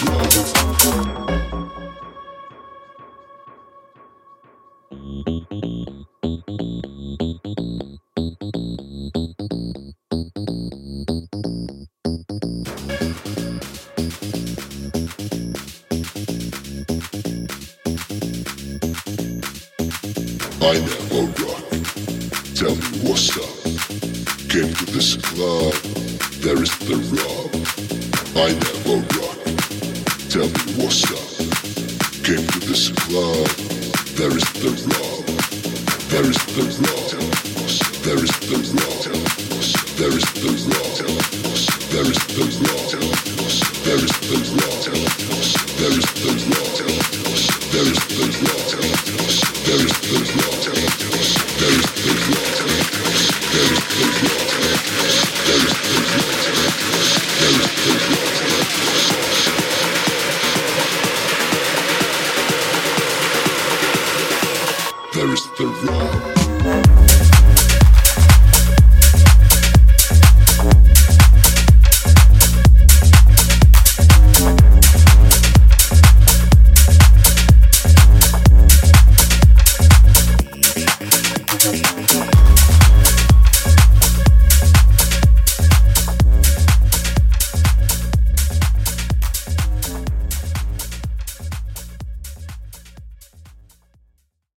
I never rock. Tell me what's up. Came to this club, there is the rub. I never rock. Tell me what's up. Came to this club, there is the rub. There is the rub. There is the rub. There is the rub. There is the rub. There is the rub. There is the rub. There is the rub. There is the rub. There is the rub. There is the rub. there is the rock.